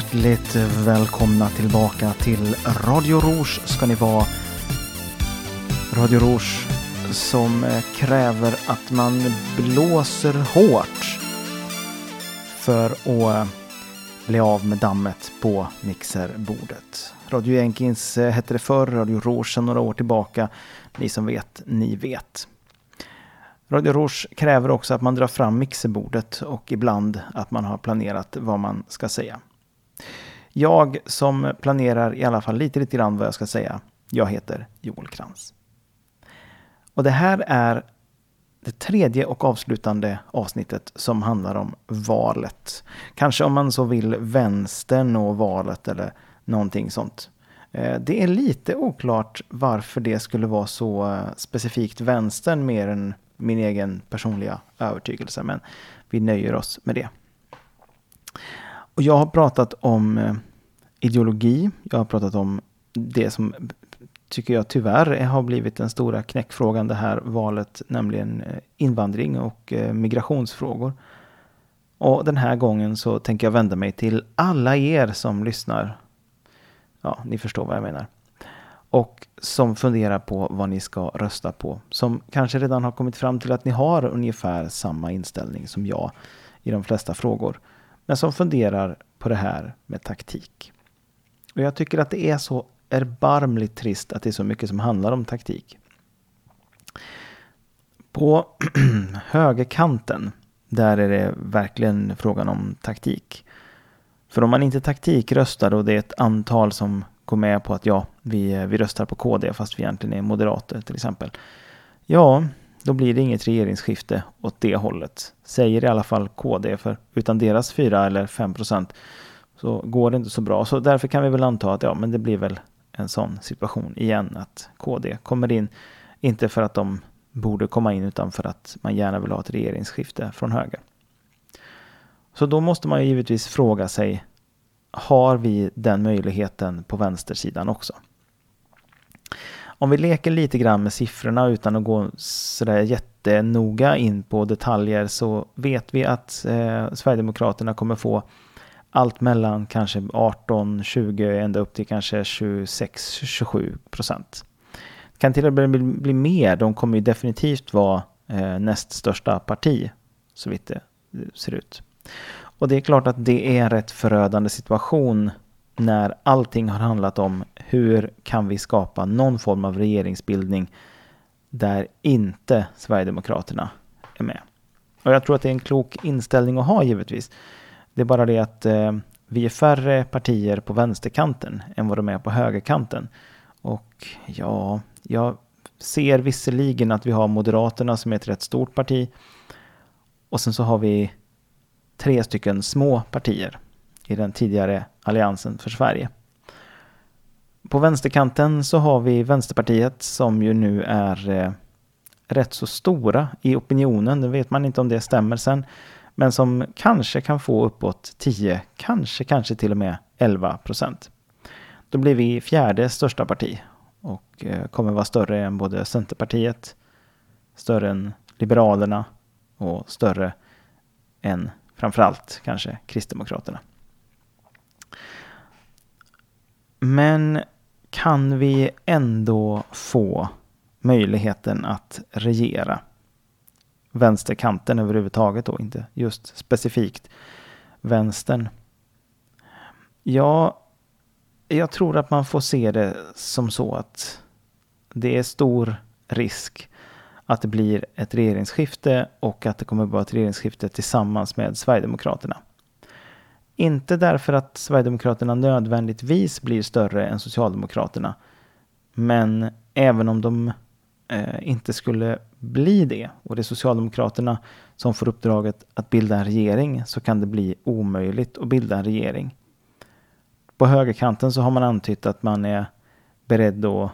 Hjärtligt välkomna tillbaka till Radio Rouge ska ni vara. Radio Rouge som eh, kräver att man blåser hårt för att eh, bli av med dammet på mixerbordet. Radio Jenkins eh, hette det förr, Radio Rouge sedan några år tillbaka. Ni som vet, ni vet. Radio Rouge kräver också att man drar fram mixerbordet och ibland att man har planerat vad man ska säga. Jag som planerar i alla fall lite, lite grann vad jag ska säga. Jag heter Joel Krantz. Och det här är det tredje och avslutande avsnittet som handlar om valet. Kanske om man så vill vänstern och valet eller någonting sånt. Eh, det är lite oklart varför det skulle vara så eh, specifikt vänstern mer än min egen personliga övertygelse. Men vi nöjer oss med det. Och jag har pratat om eh, ideologi. Jag har pratat om det som tycker jag tyvärr har blivit den stora knäckfrågan det här valet, nämligen eh, invandring och eh, migrationsfrågor. Och den här gången så tänker jag vända mig till alla er som lyssnar. Ja, ni förstår vad jag menar. Och som funderar på vad ni ska rösta på. Som kanske redan har kommit fram till att ni har ungefär samma inställning som jag i de flesta frågor. Men som funderar på det här med taktik. Och jag tycker att det är så erbarmligt trist att det är så mycket som handlar om taktik. På högerkanten, där är det verkligen frågan om taktik. För om man inte taktikröstar och det är ett antal som går med på att ja, vi, vi röstar på KD fast vi egentligen är moderater till exempel. Ja, då blir det inget regeringsskifte åt det hållet. Säger i alla fall KD, för utan deras 4 eller 5 procent så går det inte så bra. Så därför kan vi väl anta att ja, men det blir väl en sån situation igen att KD kommer in, inte för att de borde komma in utan för att man gärna vill ha ett regeringsskifte från höger. Så då måste man ju givetvis fråga sig, har vi den möjligheten på vänstersidan också? Om vi leker lite grann med siffrorna utan att gå sådär jättenoga in på detaljer så vet vi att eh, Sverigedemokraterna kommer få allt mellan kanske 18, 20, ända upp till kanske 26, 27 procent. Det kan till och med bli, bli mer. De kommer ju definitivt vara eh, näst största parti, så vitt det ser ut. Och det är klart att det är en rätt förödande situation när allting har handlat om hur kan vi skapa någon form av regeringsbildning där inte Sverigedemokraterna är med. Och jag tror att det är en klok inställning att ha givetvis. Det är bara det att eh, vi är färre partier på vänsterkanten än vad de är på högerkanten. Och ja, jag ser visserligen att vi har Moderaterna som är ett rätt stort parti. Och sen så har vi tre stycken små partier i den tidigare Alliansen för Sverige. På vänsterkanten så har vi Vänsterpartiet som ju nu är eh, rätt så stora i opinionen. Nu vet man inte om det stämmer sen. Men som kanske kan få uppåt 10, kanske, kanske till och med 11 procent. Då blir vi fjärde största parti och eh, kommer vara större än både Centerpartiet, större än Liberalerna och större än framförallt kanske Kristdemokraterna. Men kan vi ändå få möjligheten att regera? vänsterkanten överhuvudtaget då, inte just specifikt vänstern. Ja, jag tror att man får se det som så att det är stor risk att det blir ett regeringsskifte och att det kommer att vara ett regeringsskifte tillsammans med Sverigedemokraterna. Inte därför att Sverigedemokraterna nödvändigtvis blir större än Socialdemokraterna, men även om de eh, inte skulle bli det och det är Socialdemokraterna som får uppdraget att bilda en regering så kan det bli omöjligt att bilda en regering. På högerkanten så har man antytt att man är beredd att,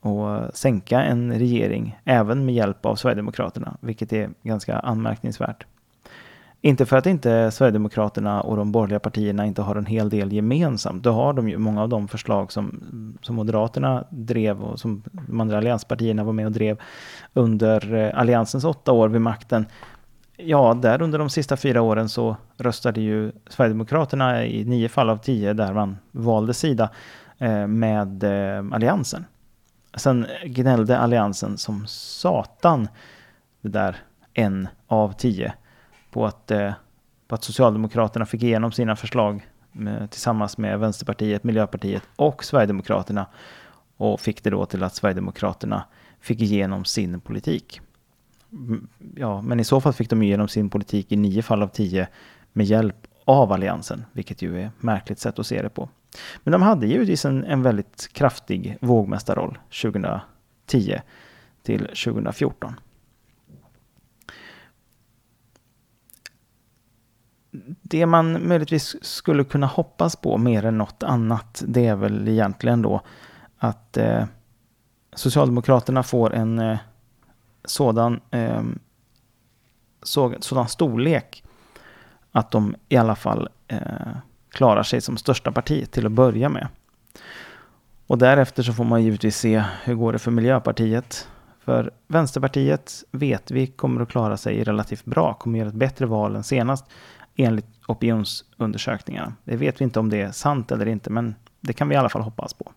att sänka en regering även med hjälp av Sverigedemokraterna, vilket är ganska anmärkningsvärt. Inte för att inte Sverigedemokraterna och de borgerliga partierna inte har en hel del gemensamt. Då har de ju många av de förslag som, som Moderaterna drev och som de andra allianspartierna var med och drev under eh, alliansens åtta år vid makten ja, där under de sista fyra åren så röstade ju Sverigedemokraterna i nio fall av tio där man valde sida eh, med eh, Alliansen. Sen gnällde Alliansen som satan, det där en av tio, på att, eh, på att Socialdemokraterna fick igenom sina förslag med, tillsammans med Vänsterpartiet, Miljöpartiet och Sverigedemokraterna och fick det då till att Sverigedemokraterna fick igenom sin politik. Ja, men i så fall fick de igenom sin politik i nio fall av tio med hjälp av Alliansen, vilket ju är märkligt sätt att se det på. Men de hade givetvis en, en väldigt kraftig vågmästarroll 2010 till 2014. Det man möjligtvis skulle kunna hoppas på mer än något annat, det är väl egentligen då att eh, Socialdemokraterna får en eh, sådan, eh, så, sådan storlek att de i alla fall eh, klarar sig som största parti till att börja med. Och därefter så får man givetvis se hur går det för Miljöpartiet. För Vänsterpartiet vet vi kommer att klara sig relativt bra, kommer att göra ett bättre val än senast enligt opinionsundersökningarna. Det vet vi inte om det är sant eller inte, men det kan vi i alla fall hoppas på.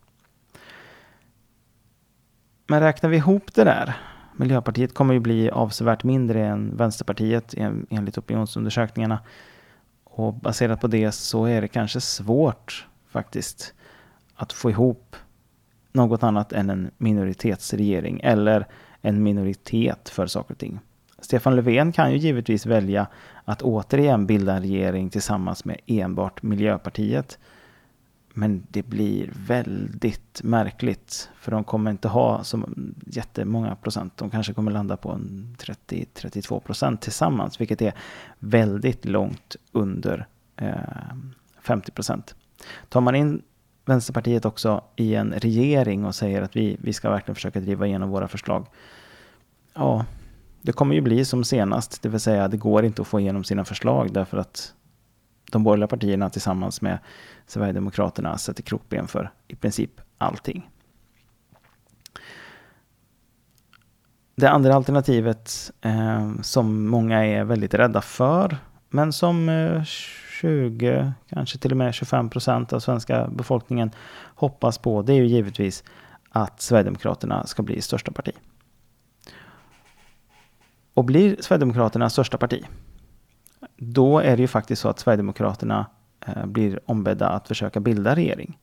Men räknar vi ihop det där, Miljöpartiet kommer ju bli avsevärt mindre än Vänsterpartiet enligt opinionsundersökningarna. Och baserat på det så är det kanske svårt faktiskt att få ihop något annat än en minoritetsregering eller en minoritet för saker och ting. Stefan Löfven kan ju givetvis välja att återigen bilda en regering tillsammans med enbart Miljöpartiet. Men det blir väldigt märkligt. För de kommer inte ha så jättemånga procent. De kanske kommer landa på en 30-32 procent tillsammans. Vilket är väldigt långt under eh, 50 procent. Tar man in Vänsterpartiet också i en regering och säger att vi, vi ska verkligen försöka driva igenom våra förslag. Ja, det kommer ju bli som senast. Det vill säga det går inte att få igenom sina förslag därför att de borgerliga partierna tillsammans med Sverigedemokraterna sätter krokben för i princip allting. Det andra alternativet eh, som många är väldigt rädda för, men som eh, 20, kanske till och med 25 procent av svenska befolkningen hoppas på, det är ju givetvis att Sverigedemokraterna ska bli största parti. Och blir Sverigedemokraterna största parti, då är det ju faktiskt så att Sverigedemokraterna eh, blir ombedda att försöka bilda regering.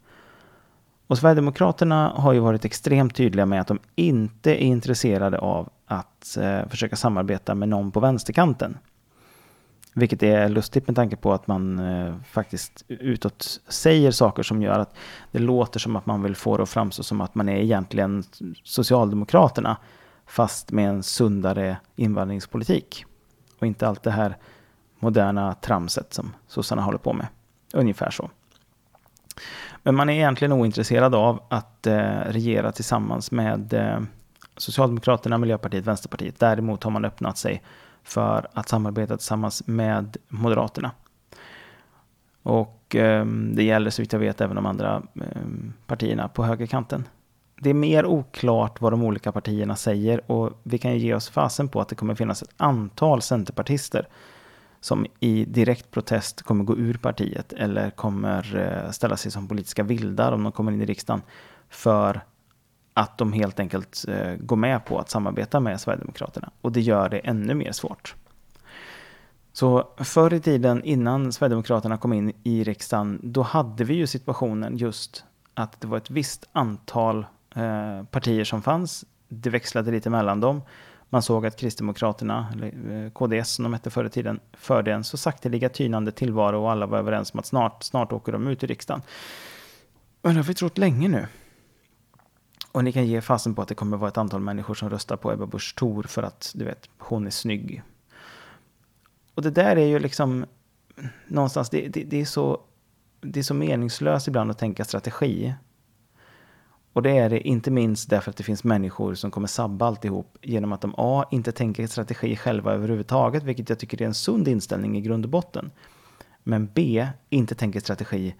Och Sverigedemokraterna har ju varit extremt tydliga med att de inte är intresserade av att eh, försöka samarbeta med någon på vänsterkanten. Vilket är lustigt med tanke på att man eh, faktiskt utåt säger saker som gör att det låter som att man vill få det att framstå som att man är egentligen Socialdemokraterna fast med en sundare invandringspolitik. Och inte allt det här moderna tramset som sossarna håller på med. Ungefär så. Men man är egentligen ointresserad av att eh, regera tillsammans med eh, Socialdemokraterna, Miljöpartiet, Vänsterpartiet. Däremot har man öppnat sig för att samarbeta tillsammans med Moderaterna. Och eh, det gäller så vitt jag vet även de andra eh, partierna på högerkanten. Det är mer oklart vad de olika partierna säger och vi kan ju ge oss fasen på att det kommer finnas ett antal centerpartister som i direkt protest kommer gå ur partiet eller kommer eh, ställa sig som politiska vildar om de kommer in i riksdagen för att de helt enkelt eh, går med på att samarbeta med Sverigedemokraterna. Och det gör det ännu mer svårt. Så förr i tiden innan Sverigedemokraterna kom in i riksdagen, då hade vi ju situationen just att det var ett visst antal eh, partier som fanns. Det växlade lite mellan dem. Man såg att Kristdemokraterna, eller eh, KDS som de hette förr i tiden, förde en så sakteliga tynande tillvaro och alla var överens om att snart, snart åker de ut i riksdagen. Men det har vi trott länge nu. Och ni kan ge fasen på att det kommer vara ett antal människor som röstar på Ebba Busch Thor för att, du vet, hon är snygg. Och det där är ju liksom någonstans, det, det, det är så, det är så meningslöst ibland att tänka strategi. Och det är det inte minst därför att det finns människor som kommer sabba alltihop genom att de A. inte tänker strategi själva överhuvudtaget, vilket jag tycker är en sund inställning i grund och botten. Men B. inte tänker strategi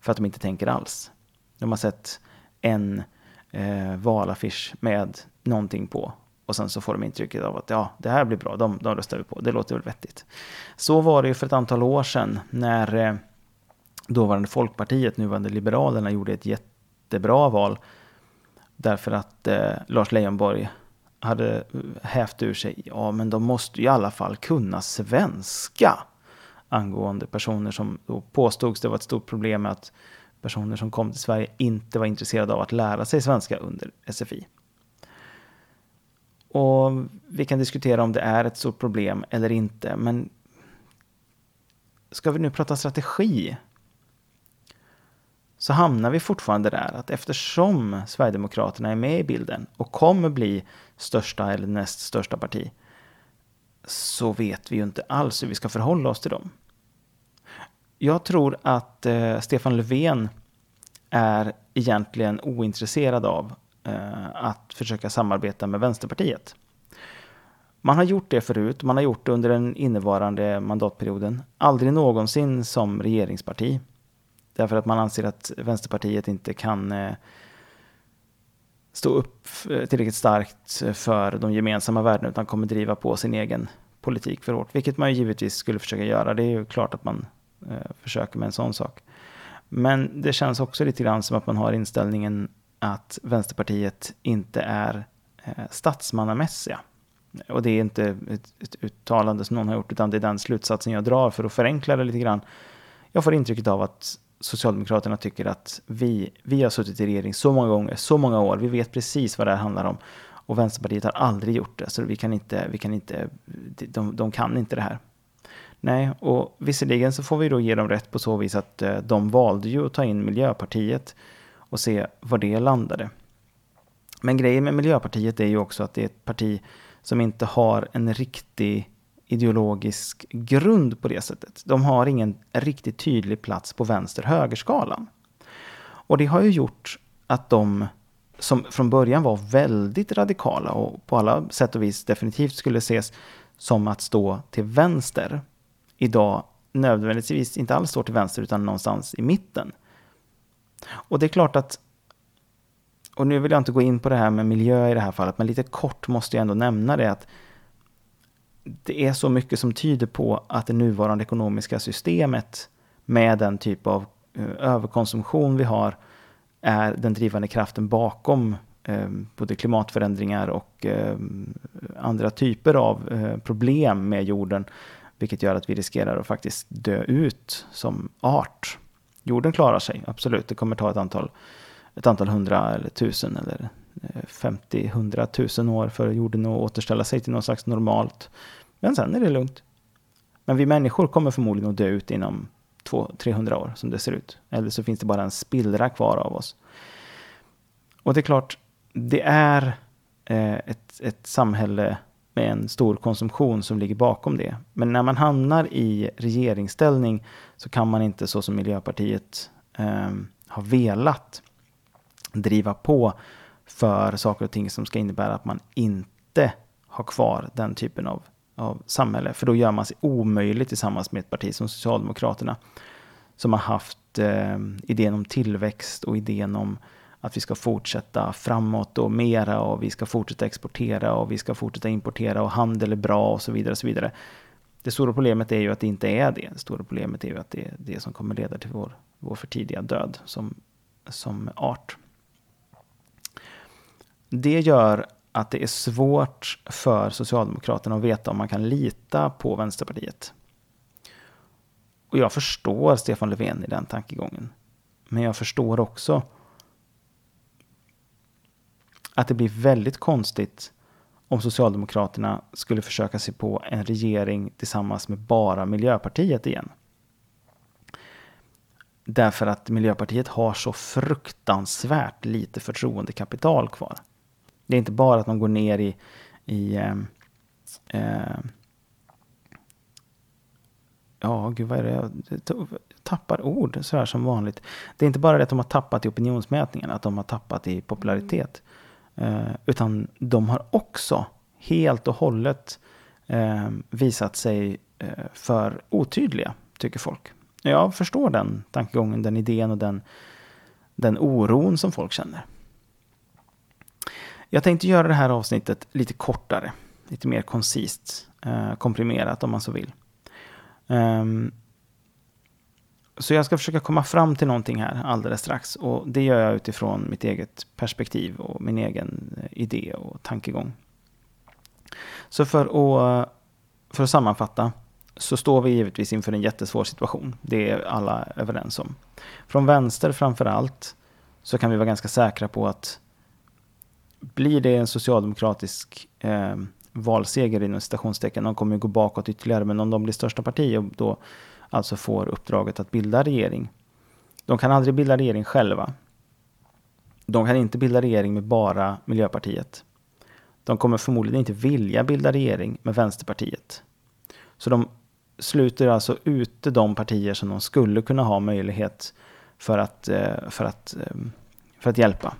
för att de inte tänker alls. De har sett en eh, valaffisch med någonting på och sen så får de intrycket av att ja, det här blir bra, de, de röstar vi på, det låter väl vettigt. Så var det ju för ett antal år sedan när eh, dåvarande Folkpartiet, nuvarande Liberalerna, gjorde ett jättebra val. Därför att eh, Lars Leijonborg hade hävt ur sig, ja men de måste ju i alla fall kunna svenska. Angående personer som då påstods det var ett stort problem med att personer som kom till Sverige inte var intresserade av att lära sig svenska under SFI. Och vi kan diskutera om det är ett stort problem eller inte, men ska vi nu prata strategi så hamnar vi fortfarande där att eftersom Sverigedemokraterna är med i bilden och kommer bli största eller näst största parti så vet vi ju inte alls hur vi ska förhålla oss till dem. Jag tror att eh, Stefan Löfven är egentligen ointresserad av eh, att försöka samarbeta med Vänsterpartiet. Man har gjort det förut, man har gjort det under den innevarande mandatperioden. Aldrig någonsin som regeringsparti. Därför att man anser att Vänsterpartiet inte kan eh, stå upp eh, tillräckligt starkt för de gemensamma värdena utan kommer driva på sin egen politik för hårt. Vilket man ju givetvis skulle försöka göra. Det är ju klart att man eh, försöker med en sån sak. Men det känns också lite grann som att man har inställningen att Vänsterpartiet inte är eh, statsmannamässiga. Och det är inte ett, ett uttalande som någon har gjort, utan det är den slutsatsen jag drar för att förenkla det lite grann. Jag får intrycket av att Socialdemokraterna tycker att vi, vi har suttit i regering så många gånger, så många år, vi vet precis vad det här handlar om. Och Vänsterpartiet har aldrig gjort det, så vi kan inte, vi kan inte, de, de kan inte det här. Nej, och visserligen så får vi då ge dem rätt på så vis att eh, de valde ju att ta in Miljöpartiet och se var det landade. Men grejen med Miljöpartiet är ju också att det är ett parti som inte har en riktig ideologisk grund på det sättet. De har ingen riktigt tydlig plats på vänster-högerskalan. Och det har ju gjort att de som från början var väldigt radikala och på alla sätt och vis definitivt skulle ses som att stå till vänster, idag nödvändigtvis inte alls står till vänster utan någonstans i mitten. Och det är klart att, och nu vill jag inte gå in på det här med miljö i det här fallet, men lite kort måste jag ändå nämna det att det är så mycket som tyder på att det nuvarande ekonomiska systemet med den typ av eh, överkonsumtion vi har är den drivande kraften bakom eh, både klimatförändringar och eh, andra typer av eh, problem med jorden. Vilket gör att vi riskerar att faktiskt dö ut som art. Jorden klarar sig, absolut. Det kommer ta ett antal, ett antal hundra eller tusen eller 50, 100 000 år för jorden att återställa sig till något slags normalt. Men sen är det lugnt. Men vi människor kommer förmodligen att dö ut inom 200-300 år som det ser ut. Eller så finns det bara en spillra kvar av oss. Och det är klart, det är eh, ett, ett samhälle med en stor konsumtion som ligger bakom det. Men när man hamnar i regeringsställning så kan man inte så som Miljöpartiet eh, har velat driva på för saker och ting som ska innebära att man inte har kvar den typen av, av samhälle. För då gör man sig omöjlig tillsammans med ett parti som Socialdemokraterna. Som har haft eh, idén om tillväxt och idén om att vi ska fortsätta framåt och mera och vi ska fortsätta exportera och vi ska fortsätta importera och handel är bra och så vidare. Och så vidare. Det stora problemet är ju att det inte är det. Det stora problemet är ju att det är det som kommer leda till vår, vår för tidiga död som, som art. Det gör att det är svårt för Socialdemokraterna att veta om man kan lita på Vänsterpartiet. Och jag förstår Stefan Löfven i den tankegången. Men jag förstår också att det blir väldigt konstigt om Socialdemokraterna skulle försöka sig på en regering tillsammans med bara Miljöpartiet igen. Därför att Miljöpartiet har så fruktansvärt lite förtroendekapital kvar. Det är inte bara att de går ner i, i eh, eh, ja, gud vad är det? Jag tappar ord så här som vanligt. Det är inte bara det att de har tappat i opinionsmätningarna, att de har tappat i popularitet. Eh, utan de har också helt och hållet eh, visat sig eh, för otydliga, tycker folk. Jag förstår den tankegången, den idén och den, den oron som folk känner. Jag tänkte göra det här avsnittet lite kortare, lite mer koncist, eh, komprimerat om man så vill. Ehm, så jag ska försöka komma fram till någonting här alldeles strax och det gör jag utifrån mitt eget perspektiv och min egen eh, idé och tankegång. Så för att, för att sammanfatta så står vi givetvis inför en jättesvår situation. Det är alla överens om. Från vänster framför allt så kan vi vara ganska säkra på att blir det en socialdemokratisk eh, valseger inom citationstecken, de kommer ju gå bakåt ytterligare, men om de blir största parti och då alltså får uppdraget att bilda regering. De kan aldrig bilda regering själva. De kan inte bilda regering med bara Miljöpartiet. De kommer förmodligen inte vilja bilda regering med Vänsterpartiet. Så de sluter alltså ute de partier som de skulle kunna ha möjlighet för att, eh, för att, eh, för att hjälpa.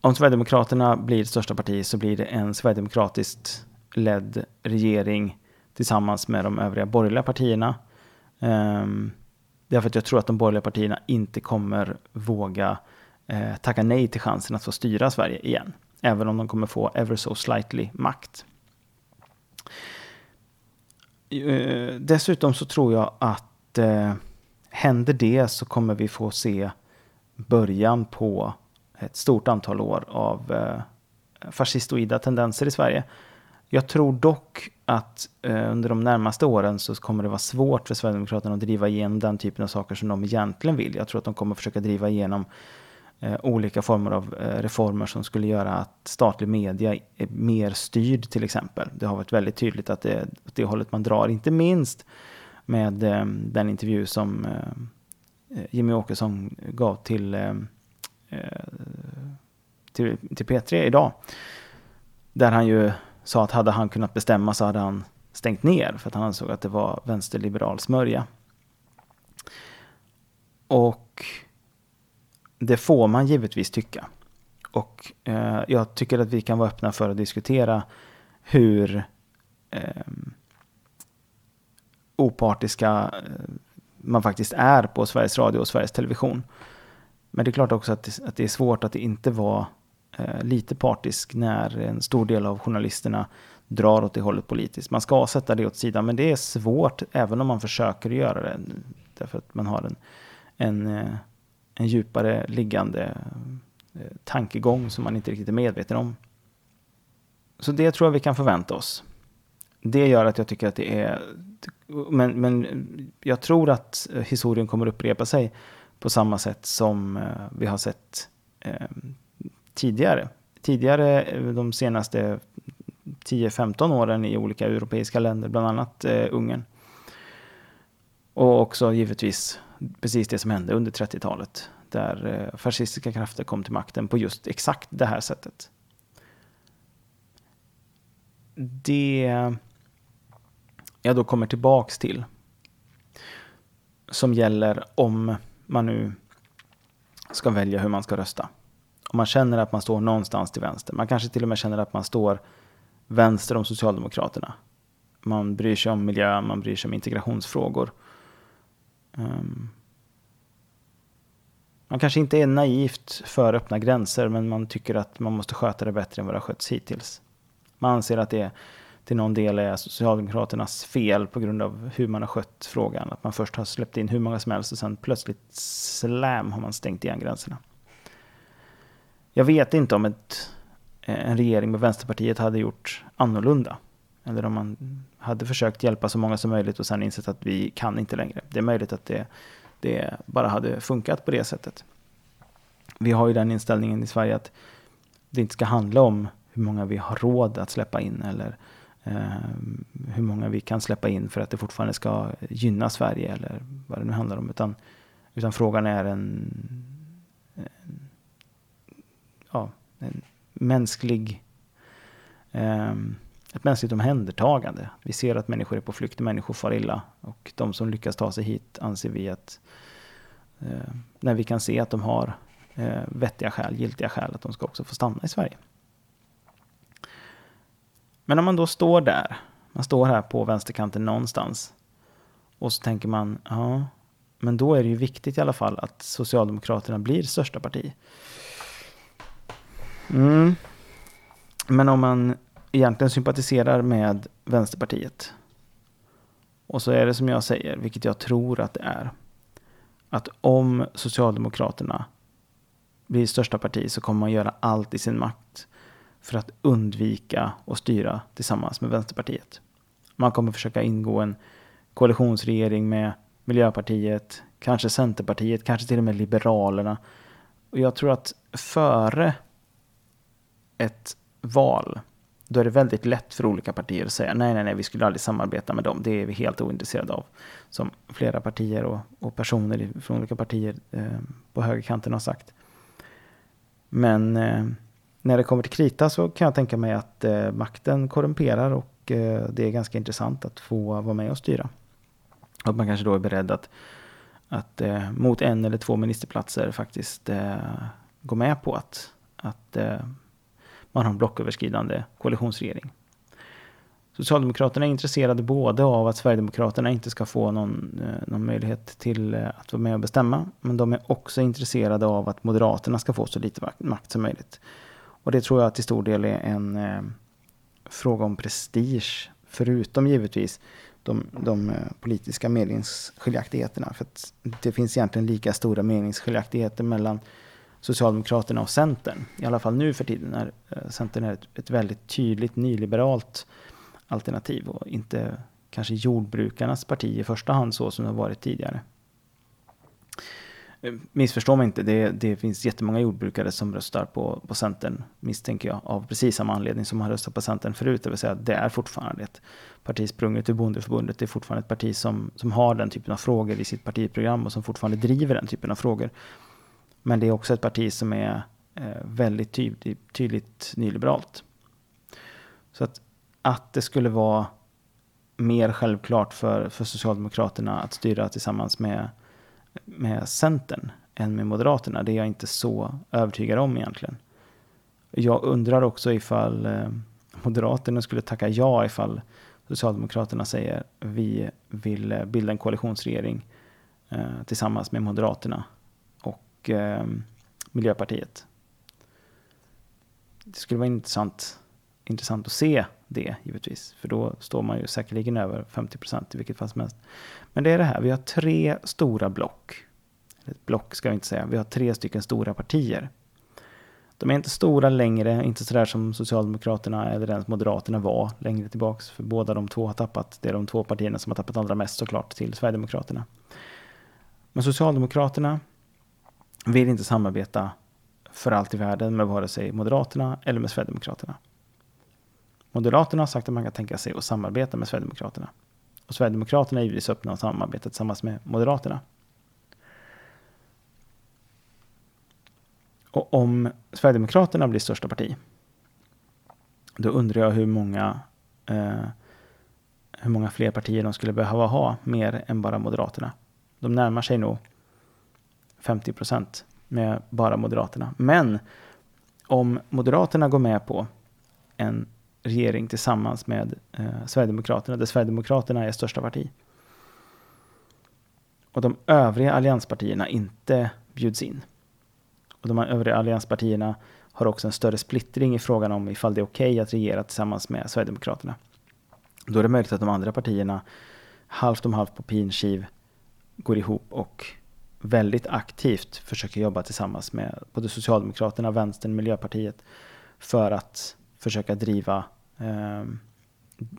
Om Sverigedemokraterna blir största parti så blir det en sverigedemokratiskt ledd regering tillsammans med de övriga borgerliga partierna. Ehm, um, därför att jag tror att de borgerliga partierna inte kommer våga eh, tacka nej till chansen att få styra Sverige igen. Även om de kommer få ever so slightly makt. Uh, dessutom så tror jag att uh, händer det så kommer vi få se början på ett stort antal år av eh, fascistoida tendenser i Sverige. Jag tror dock att eh, under de närmaste åren så kommer det vara svårt för Sverigedemokraterna att driva igenom den typen av saker som de egentligen vill. Jag tror att de kommer försöka driva igenom eh, olika former av eh, reformer som skulle göra att statlig media är mer styrd till exempel. Det har varit väldigt tydligt att det är åt det hållet man drar, inte minst med eh, den intervju som eh, eh Jimmy Åkesson gav till, eh, Eh, till, till P3 idag. Där han ju sa att hade han kunnat bestämma så hade han stängt ner för att han ansåg att det var vänsterliberal smörja. Och det får man givetvis tycka. Och eh, jag tycker att vi kan vara öppna för att diskutera hur eh, opartiska eh, man faktiskt är på Sveriges Radio och Sveriges Television. Men det är klart också att det, att det är svårt att inte vara Eh, lite partisk när en stor del av journalisterna drar åt det hållet politiskt. Man ska sätta det åt sidan, men det är svårt även om man försöker göra det. Därför att man har en, en, eh, en djupare liggande eh, tankegång som man inte riktigt är medveten om. Så det tror jag vi kan förvänta oss. Det gör att jag tycker att det är... Men, men jag tror att historien kommer upprepa sig på samma sätt som eh, vi har sett eh, tidigare. Tidigare, eh, de senaste 10-15 åren i olika europeiska länder, bland annat Ungern. Och också givetvis precis det som hände under 30-talet, där fascistiska krafter kom till makten på just exakt det här sättet. Det jag då kommer tillbaks till, som gäller om man nu ska välja hur man ska rösta. Om man känner att man står någonstans till vänster. Man kanske till och med känner att man står vänster om Socialdemokraterna. Man bryr sig om miljö, man bryr sig om integrationsfrågor. Um, man kanske inte är naivt för öppna gränser, men man tycker att man måste sköta det bättre än vad det har skötts hittills. Man anser att det är till någon del är Socialdemokraternas fel på grund av hur man har skött frågan. Att man först har släppt in hur många som helst och sen plötsligt slam har man stängt igen gränserna. Jag vet inte om ett, eh, en regering med Vänsterpartiet hade gjort annorlunda. Eller om man hade försökt hjälpa så många som möjligt och sen insett att vi kan inte längre. Det är möjligt att det, det bara hade funkat på det sättet. Vi har ju den inställningen i Sverige att det inte ska handla om hur många vi har råd att släppa in eller Eh, hur många vi kan släppa in för att det fortfarande ska gynna Sverige eller vad det nu handlar om. Utan, utan frågan är en, en ja, en mänsklig, eh, ett mänskligt omhändertagande. Vi ser att människor är på flykt, människor far illa och de som lyckas ta sig hit anser vi att eh, när vi kan se att de har eh, vettiga skäl, giltiga skäl, att de ska också få stanna i Sverige. Men om man då står där, man står här på vänsterkanten någonstans och så tänker man, ja, men då är det ju viktigt i alla fall att Socialdemokraterna blir största parti. Mm. Men om man egentligen sympatiserar med Vänsterpartiet och så är det som jag säger, vilket jag tror att det är, att om Socialdemokraterna blir största parti så kommer man göra allt i sin makt för att undvika att styra tillsammans med Vänsterpartiet. Man kommer försöka ingå en koalitionsregering med Miljöpartiet, kanske Centerpartiet, kanske till och med Liberalerna. Och jag tror att före ett val, då är det väldigt lätt för olika partier att säga nej, nej, nej, vi skulle aldrig samarbeta med dem. Det är vi helt ointresserade av. Som flera partier och, och personer från olika partier eh, på högerkanten har sagt. Men eh, när det kommer till krita så kan jag tänka mig att eh, makten korrumperar och eh, det är ganska intressant att få vara med och styra. Att man kanske då är beredd att, att eh, mot en eller två ministerplatser faktiskt eh, gå med på att, att eh, man har en blocköverskridande koalitionsregering. Socialdemokraterna är intresserade både av att Sverigedemokraterna inte ska få någon, eh, någon möjlighet till eh, att vara med och bestämma, men de är också intresserade av att Moderaterna ska få så lite makt som möjligt. Och det tror jag till stor del är en eh, fråga om prestige, förutom givetvis de, de eh, politiska meningsskiljaktigheterna. För det finns egentligen lika stora meningsskiljaktigheter mellan Socialdemokraterna och Centern. I alla fall nu för tiden när eh, Centern är ett, ett väldigt tydligt nyliberalt alternativ och inte kanske jordbrukarnas parti i första hand så som det har varit tidigare. Eh, missförstå mig inte, det, det finns jättemånga jordbrukare som röstar på, på Centern, misstänker jag, av precis samma anledning som har röstat på Centern förut. Det vill säga, det är fortfarande ett parti sprunget ur bondeförbundet. Det är fortfarande ett parti som, som har den typen av frågor i sitt partiprogram och som fortfarande driver den typen av frågor. Men det är också ett parti som är eh, väldigt tydligt, tydligt nyliberalt. Så att, att det skulle vara mer självklart för, för Socialdemokraterna att styra tillsammans med med Centern än med Moderaterna. Det är jag inte så övertygad om egentligen. Jag undrar också ifall eh, Moderaterna skulle tacka ja ifall Socialdemokraterna säger vi vill eh, bilda en koalitionsregering eh, tillsammans med Moderaterna och eh, Miljöpartiet. Det skulle vara intressant, intressant att se det givetvis, för då står man ju säkerligen över 50 procent i vilket fall som helst. Men det är det här, vi har tre stora block. Ett block ska vi inte säga, vi har tre stycken stora partier. De är inte stora längre, inte sådär som Socialdemokraterna eller ens Moderaterna var längre tillbaks. För båda de två har tappat, det är de två partierna som har tappat allra mest såklart till Sverigedemokraterna. Men Socialdemokraterna vill inte samarbeta för allt i världen med vare sig Moderaterna eller med Sverigedemokraterna. Moderaterna har sagt att man kan tänka sig att samarbeta med Sverigedemokraterna. Och Sverigedemokraterna är givetvis öppna att samarbeta tillsammans med Moderaterna. Och om Sverigedemokraterna blir största parti, då undrar jag hur många, eh, hur många fler partier de skulle behöva ha, mer än bara Moderaterna. De närmar sig nog 50 procent med bara Moderaterna. Men om Moderaterna går med på en regering tillsammans med eh, Sverigedemokraterna, där Sverigedemokraterna är största parti. Och de övriga allianspartierna inte bjuds in. Och de övriga allianspartierna har också en större splittring i frågan om ifall det är okej okay att regera tillsammans med Sverigedemokraterna. Då är det möjligt att de andra partierna halvt om halvt på pinskiv går ihop och väldigt aktivt försöker jobba tillsammans med både Socialdemokraterna, Vänstern, Miljöpartiet för att försöka driva eh,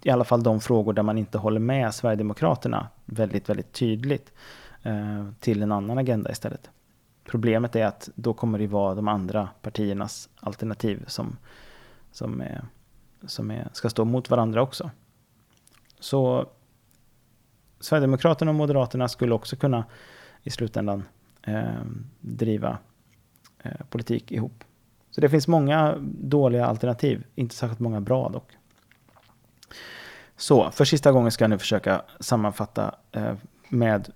i alla fall de frågor där man inte håller med Sverigedemokraterna väldigt, väldigt tydligt eh, till en annan agenda istället. Problemet är att då kommer det vara de andra partiernas alternativ som, som, är, som är, ska stå mot varandra också. Så Sverigedemokraterna och Moderaterna skulle också kunna i slutändan eh, driva eh, politik ihop. Så det finns många dåliga alternativ, inte särskilt många bra dock. Så, för sista gången ska jag nu försöka sammanfatta eh, med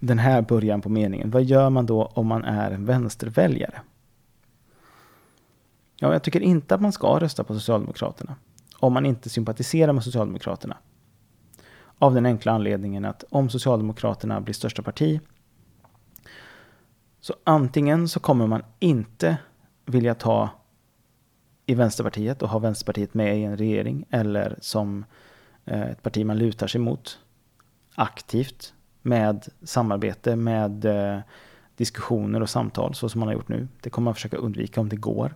den här början på meningen. Vad gör man då om man är en vänsterväljare? Ja, jag tycker inte att man ska rösta på Socialdemokraterna om man inte sympatiserar med Socialdemokraterna. Av den enkla anledningen att om Socialdemokraterna blir största parti så antingen så kommer man inte vilja ta i Vänsterpartiet och ha Vänsterpartiet med i en regering eller som eh, ett parti man lutar sig mot aktivt med samarbete, med eh, diskussioner och samtal så som man har gjort nu. Det kommer man försöka undvika om det går.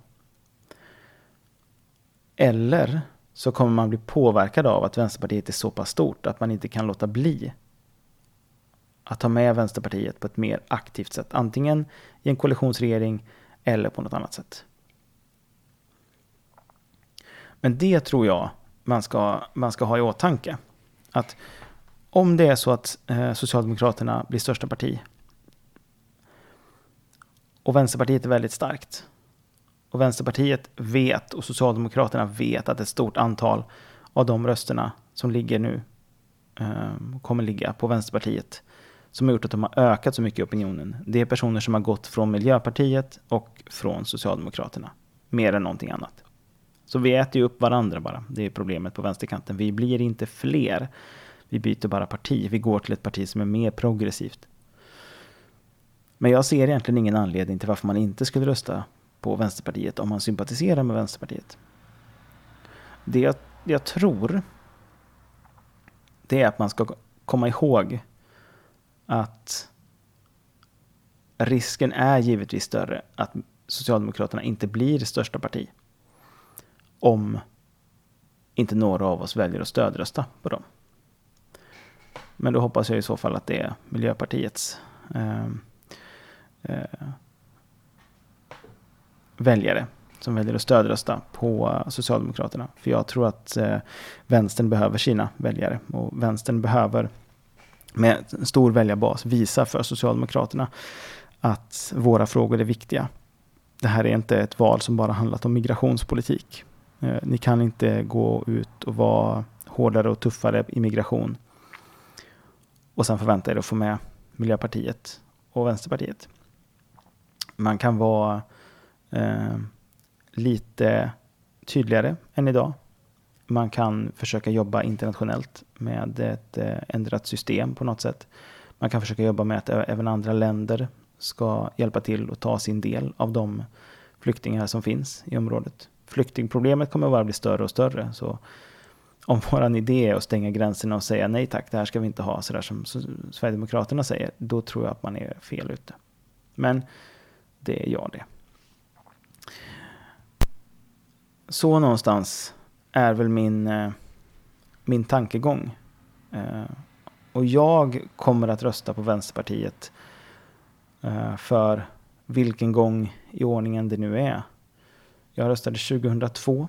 Eller så kommer man bli påverkad av att Vänsterpartiet är så pass stort att man inte kan låta bli att ta med Vänsterpartiet på ett mer aktivt sätt. Antingen i en koalitionsregering eller på något annat sätt. Men det tror jag man ska, man ska ha i åtanke. Att om det är så att eh, Socialdemokraterna blir största parti och Vänsterpartiet är väldigt starkt och Vänsterpartiet vet och Socialdemokraterna vet att ett stort antal av de rösterna som ligger nu eh, kommer ligga på Vänsterpartiet som har gjort att de har ökat så mycket i opinionen. Det är personer som har gått från Miljöpartiet och från Socialdemokraterna. Mer än någonting annat. Så vi äter ju upp varandra bara. Det är problemet på vänsterkanten. Vi blir inte fler. Vi byter bara parti. Vi går till ett parti som är mer progressivt. Men jag ser egentligen ingen anledning till varför man inte skulle rösta på Vänsterpartiet om man sympatiserar med Vänsterpartiet. Det jag, jag tror det är att man ska komma ihåg att risken är givetvis större att Socialdemokraterna inte blir det största parti om inte några av oss väljer att stödrösta på dem. Men då hoppas jag i så fall att det är Miljöpartiets eh, eh, väljare som väljer att stödrösta på Socialdemokraterna. För jag tror att eh, vänstern behöver sina väljare och vänstern behöver med en stor väljarbas visa för Socialdemokraterna att våra frågor är viktiga. Det här är inte ett val som bara handlat om migrationspolitik. Eh, ni kan inte gå ut och vara hårdare och tuffare i migration och sen förvänta er att få med Miljöpartiet och Vänsterpartiet. Man kan vara eh, lite tydligare än idag. Man kan försöka jobba internationellt med ett eh, ändrat system på något sätt. Man kan försöka jobba med att även andra länder ska hjälpa till och ta sin del av de flyktingar som finns i området. Flyktingproblemet kommer bara bli större och större. Så om vår idé är att stänga gränserna och säga nej tack, det här ska vi inte ha, sådär som Sverigedemokraterna säger, då tror jag att man är fel ute. Men det är jag det. Så någonstans är väl min, eh, min tankegång. Eh, och jag kommer att rösta på Vänsterpartiet eh, för vilken gång i ordningen det nu är. Jag röstade 2002.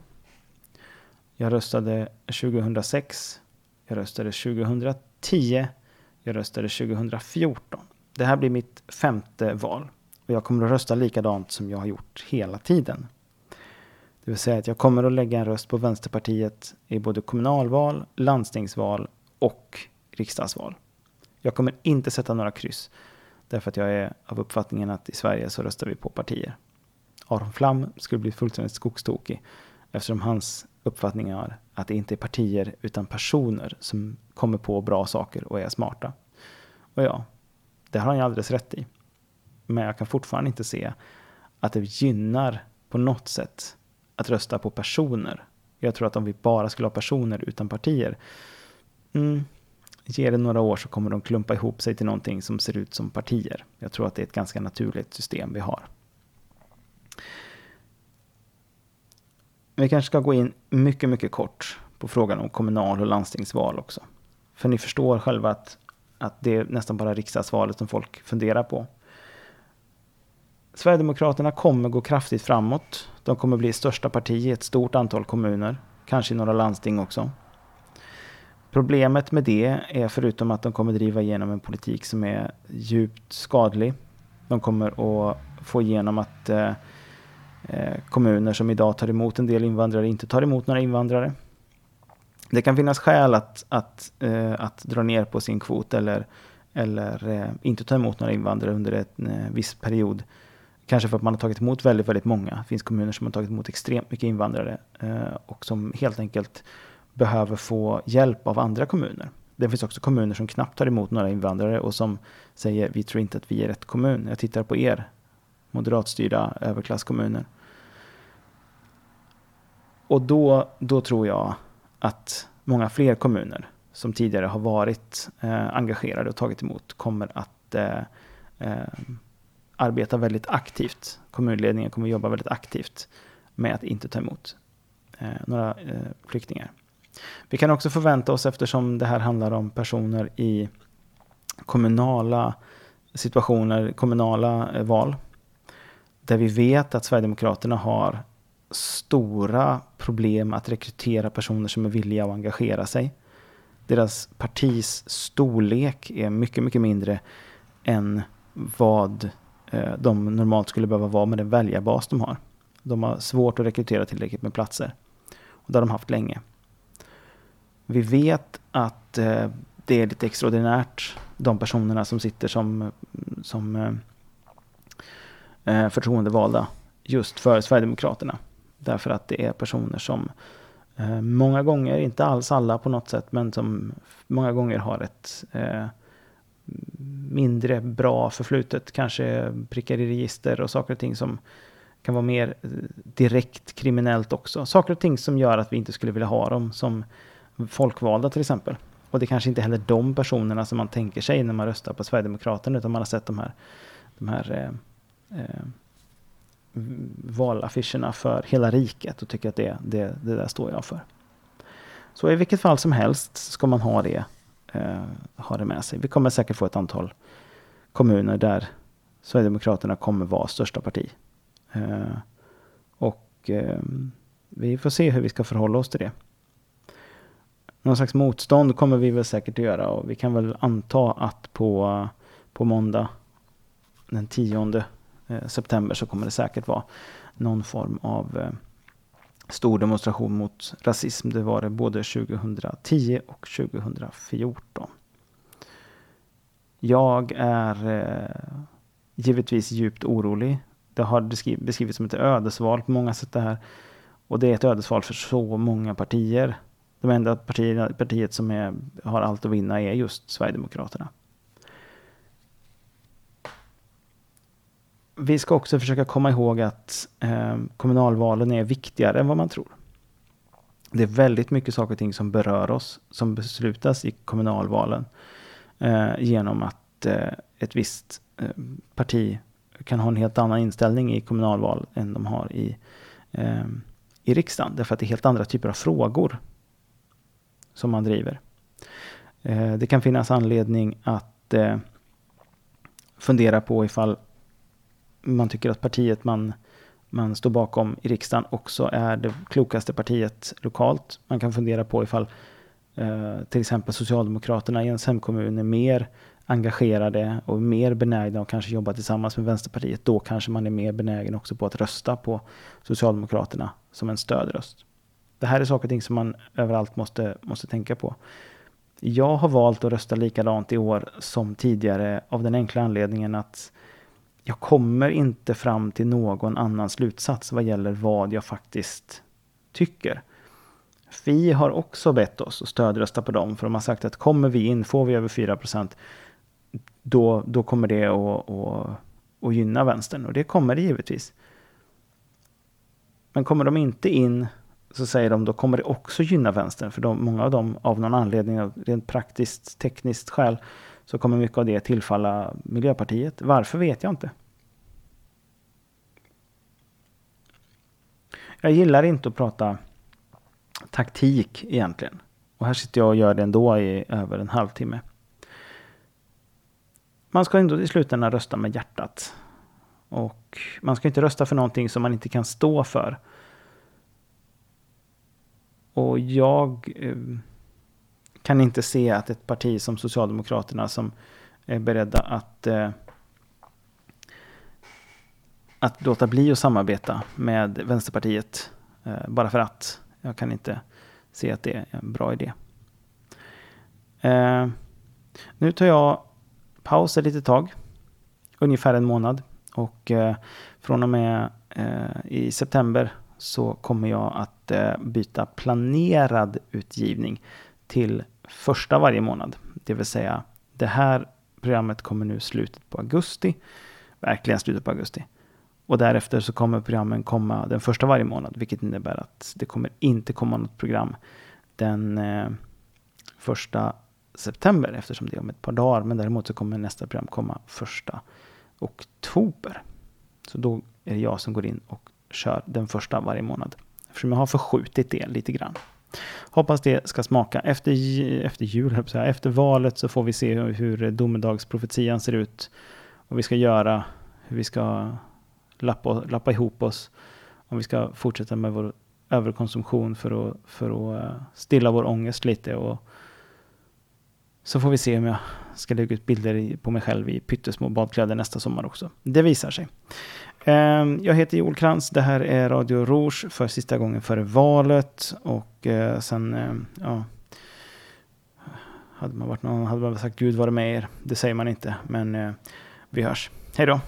Jag röstade 2006. Jag röstade 2010. Jag röstade 2014. Det här blir mitt femte val. Och jag kommer att rösta likadant som jag har gjort hela tiden. Det vill säga att jag kommer att lägga en röst på Vänsterpartiet i både kommunalval, landstingsval och riksdagsval. Jag kommer inte sätta några kryss. Därför att jag är av uppfattningen att i Sverige så röstar vi på partier. Aron Flam skulle bli fullständigt skogstokig eftersom hans uppfattning är att det inte är partier utan personer som kommer på bra saker och är smarta. Och ja, det har han ju alldeles rätt i. Men jag kan fortfarande inte se att det gynnar på något sätt att rösta på personer. Jag tror att om vi bara skulle ha personer utan partier, mm, ge det några år så kommer de klumpa ihop sig till någonting som ser ut som partier. Jag tror att det är ett ganska naturligt system vi har. Vi kanske ska gå in mycket, mycket kort på frågan om kommunal och landstingsval också. För ni förstår själva att, att det är nästan bara riksdagsvalet som folk funderar på. Sverigedemokraterna kommer gå kraftigt framåt. De kommer bli största parti i ett stort antal kommuner, kanske i några landsting också. Problemet med det är förutom att de kommer driva igenom en politik som är djupt skadlig. De kommer att få igenom att eh, eh kommuner som idag tar emot en del invandrare inte tar emot några invandrare. Det kan finnas skäl att, att, eh, att dra ner på sin kvot eller, eller eh, inte ta emot några invandrare under en eh, viss period Kanske för att man har tagit emot väldigt, väldigt många. Det finns kommuner som har tagit emot extremt mycket invandrare eh, och som helt enkelt behöver få hjälp av andra kommuner. Det finns också kommuner som knappt tar emot några invandrare och som säger vi tror inte att vi är rätt kommun. Jag tittar på er, moderatstyrda överklasskommuner. och då, då tror jag att många fler kommuner som tidigare har varit eh, engagerade och tagit emot kommer att eh, eh, arbeta väldigt aktivt. Kommunledningen kommer jobba väldigt aktivt med att inte ta emot eh, några eh, flyktingar. Vi kan också förvänta oss, eftersom det här handlar om personer i kommunala situationer, kommunala eh, val, där vi vet att Sverigedemokraterna har stora problem att rekrytera personer som är villiga att engagera sig. Deras partis storlek är mycket, mycket mindre än vad Eh, de normalt skulle behöva vara med den väljarbas de har. De har svårt att rekrytera tillräckligt med platser. Och det har de haft länge. Vi vet att eh, det är lite extraordinärt, de personerna som sitter som, som eh, förtroendevalda just för Sverigedemokraterna. Därför att det är personer som många gånger, inte alls alla på något sätt, men som många gånger har ett eh, mindre bra förflutet. Kanske prickar i register och saker och ting som kan vara mer eh, direkt kriminellt också. Saker och ting som gör att vi inte skulle vilja ha dem som folkvalda till exempel. Och det är kanske inte heller de personerna som man tänker sig när man röstar på Sverigedemokraterna, utan man har sett de här, de här eh, eh, valaffischerna för hela riket och tycker att det, det, det där står jag för. Så i vilket fall som helst ska man ha det, eh, ha det med sig. Vi kommer säkert få ett antal kommuner där Sverigedemokraterna kommer vara största parti. Eh, och eh, vi får se hur vi ska förhålla oss till det. Någon slags motstånd kommer vi väl säkert att göra och vi kan väl anta att på, på måndag den 10 eh, september så kommer det säkert vara någon form av eh, stor demonstration mot rasism. Det var det både 2010 och 2014. Jag är eh, givetvis djupt orolig. Det har beskrivits som ett ödesval på många sätt det här. Och det är ett ödesval för så många partier. De enda partiet som är, har allt att vinna är just Sverigedemokraterna. Vi ska också försöka komma ihåg att eh, kommunalvalen är viktigare än vad man tror. Det är väldigt mycket saker och ting som berör oss, som beslutas i kommunalvalen. Eh, genom att eh, ett visst eh, parti kan ha en helt annan inställning i kommunalval än de har i, eh, i riksdagen. Därför att det är helt andra typer av frågor som man driver. Eh, det kan finnas anledning att eh, fundera på ifall man tycker att partiet man, man står bakom i riksdagen också är det klokaste partiet lokalt. Man kan fundera på ifall eh, till exempel Socialdemokraterna i ens hemkommun är mer engagerade och mer benägna att kanske jobba tillsammans med Vänsterpartiet. Då kanske man är mer benägen också på att rösta på Socialdemokraterna som en stödröst. Det här är saker och ting som man överallt måste, måste tänka på. Jag har valt att rösta likadant i år som tidigare av den enkla anledningen att jag kommer inte fram till någon annan slutsats vad gäller vad jag faktiskt tycker. Fi har också bett oss att stödrösta på dem, för de har sagt att kommer vi in, får vi över 4 då, då kommer det att, att, att gynna vänstern. Och det kommer det givetvis. Men kommer de inte in så säger de då kommer det också gynna vänstern. För de, många av dem av någon anledning, rent praktiskt, tekniskt skäl, så kommer mycket av det tillfalla Miljöpartiet. Varför vet jag inte. Jag gillar inte att prata taktik egentligen. Och här sitter jag och gör det ändå i över en halvtimme. Man ska ändå i slutändan rösta med hjärtat. Och man ska inte rösta för någonting som man inte kan stå för. Och jag eh, kan inte se att ett parti som Socialdemokraterna som är beredda att eh, att låta bli att samarbeta med Vänsterpartiet eh, bara för att. Jag kan inte se att det är en bra idé. Eh, nu tar jag paus ett litet tag, ungefär en månad. Och eh, från och med eh, i september så kommer jag att eh, byta planerad utgivning till första varje månad. Det vill säga, det här programmet kommer nu slutet på augusti. Verkligen slutet på augusti. Och därefter så kommer programmen komma den första varje månad, vilket innebär att det kommer inte komma något program den eh, första september eftersom det är om ett par dagar. Men däremot så kommer nästa program komma första oktober. Så då är det jag som går in och kör den första varje månad. Eftersom jag har förskjutit det lite grann. Hoppas det ska smaka. Efter, efter jul, efter valet så får vi se hur, hur domedagsprofetian ser ut. Vad vi ska göra, hur vi ska lappa, lappa ihop oss. Om vi ska fortsätta med vår överkonsumtion för att, för att eh, stilla vår ångest lite. Och så får vi se om jag ska lägga ut bilder på mig själv i pyttesmå badkläder nästa sommar också. Det visar sig. Ehm, jag heter Joel Krantz. Det här är Radio Rouge för sista gången före valet. Och eh, sen, ehm, ja. Hade man varit någon, hade man sagt Gud vare med er. Det säger man inte, men eh, vi hörs. Hej då!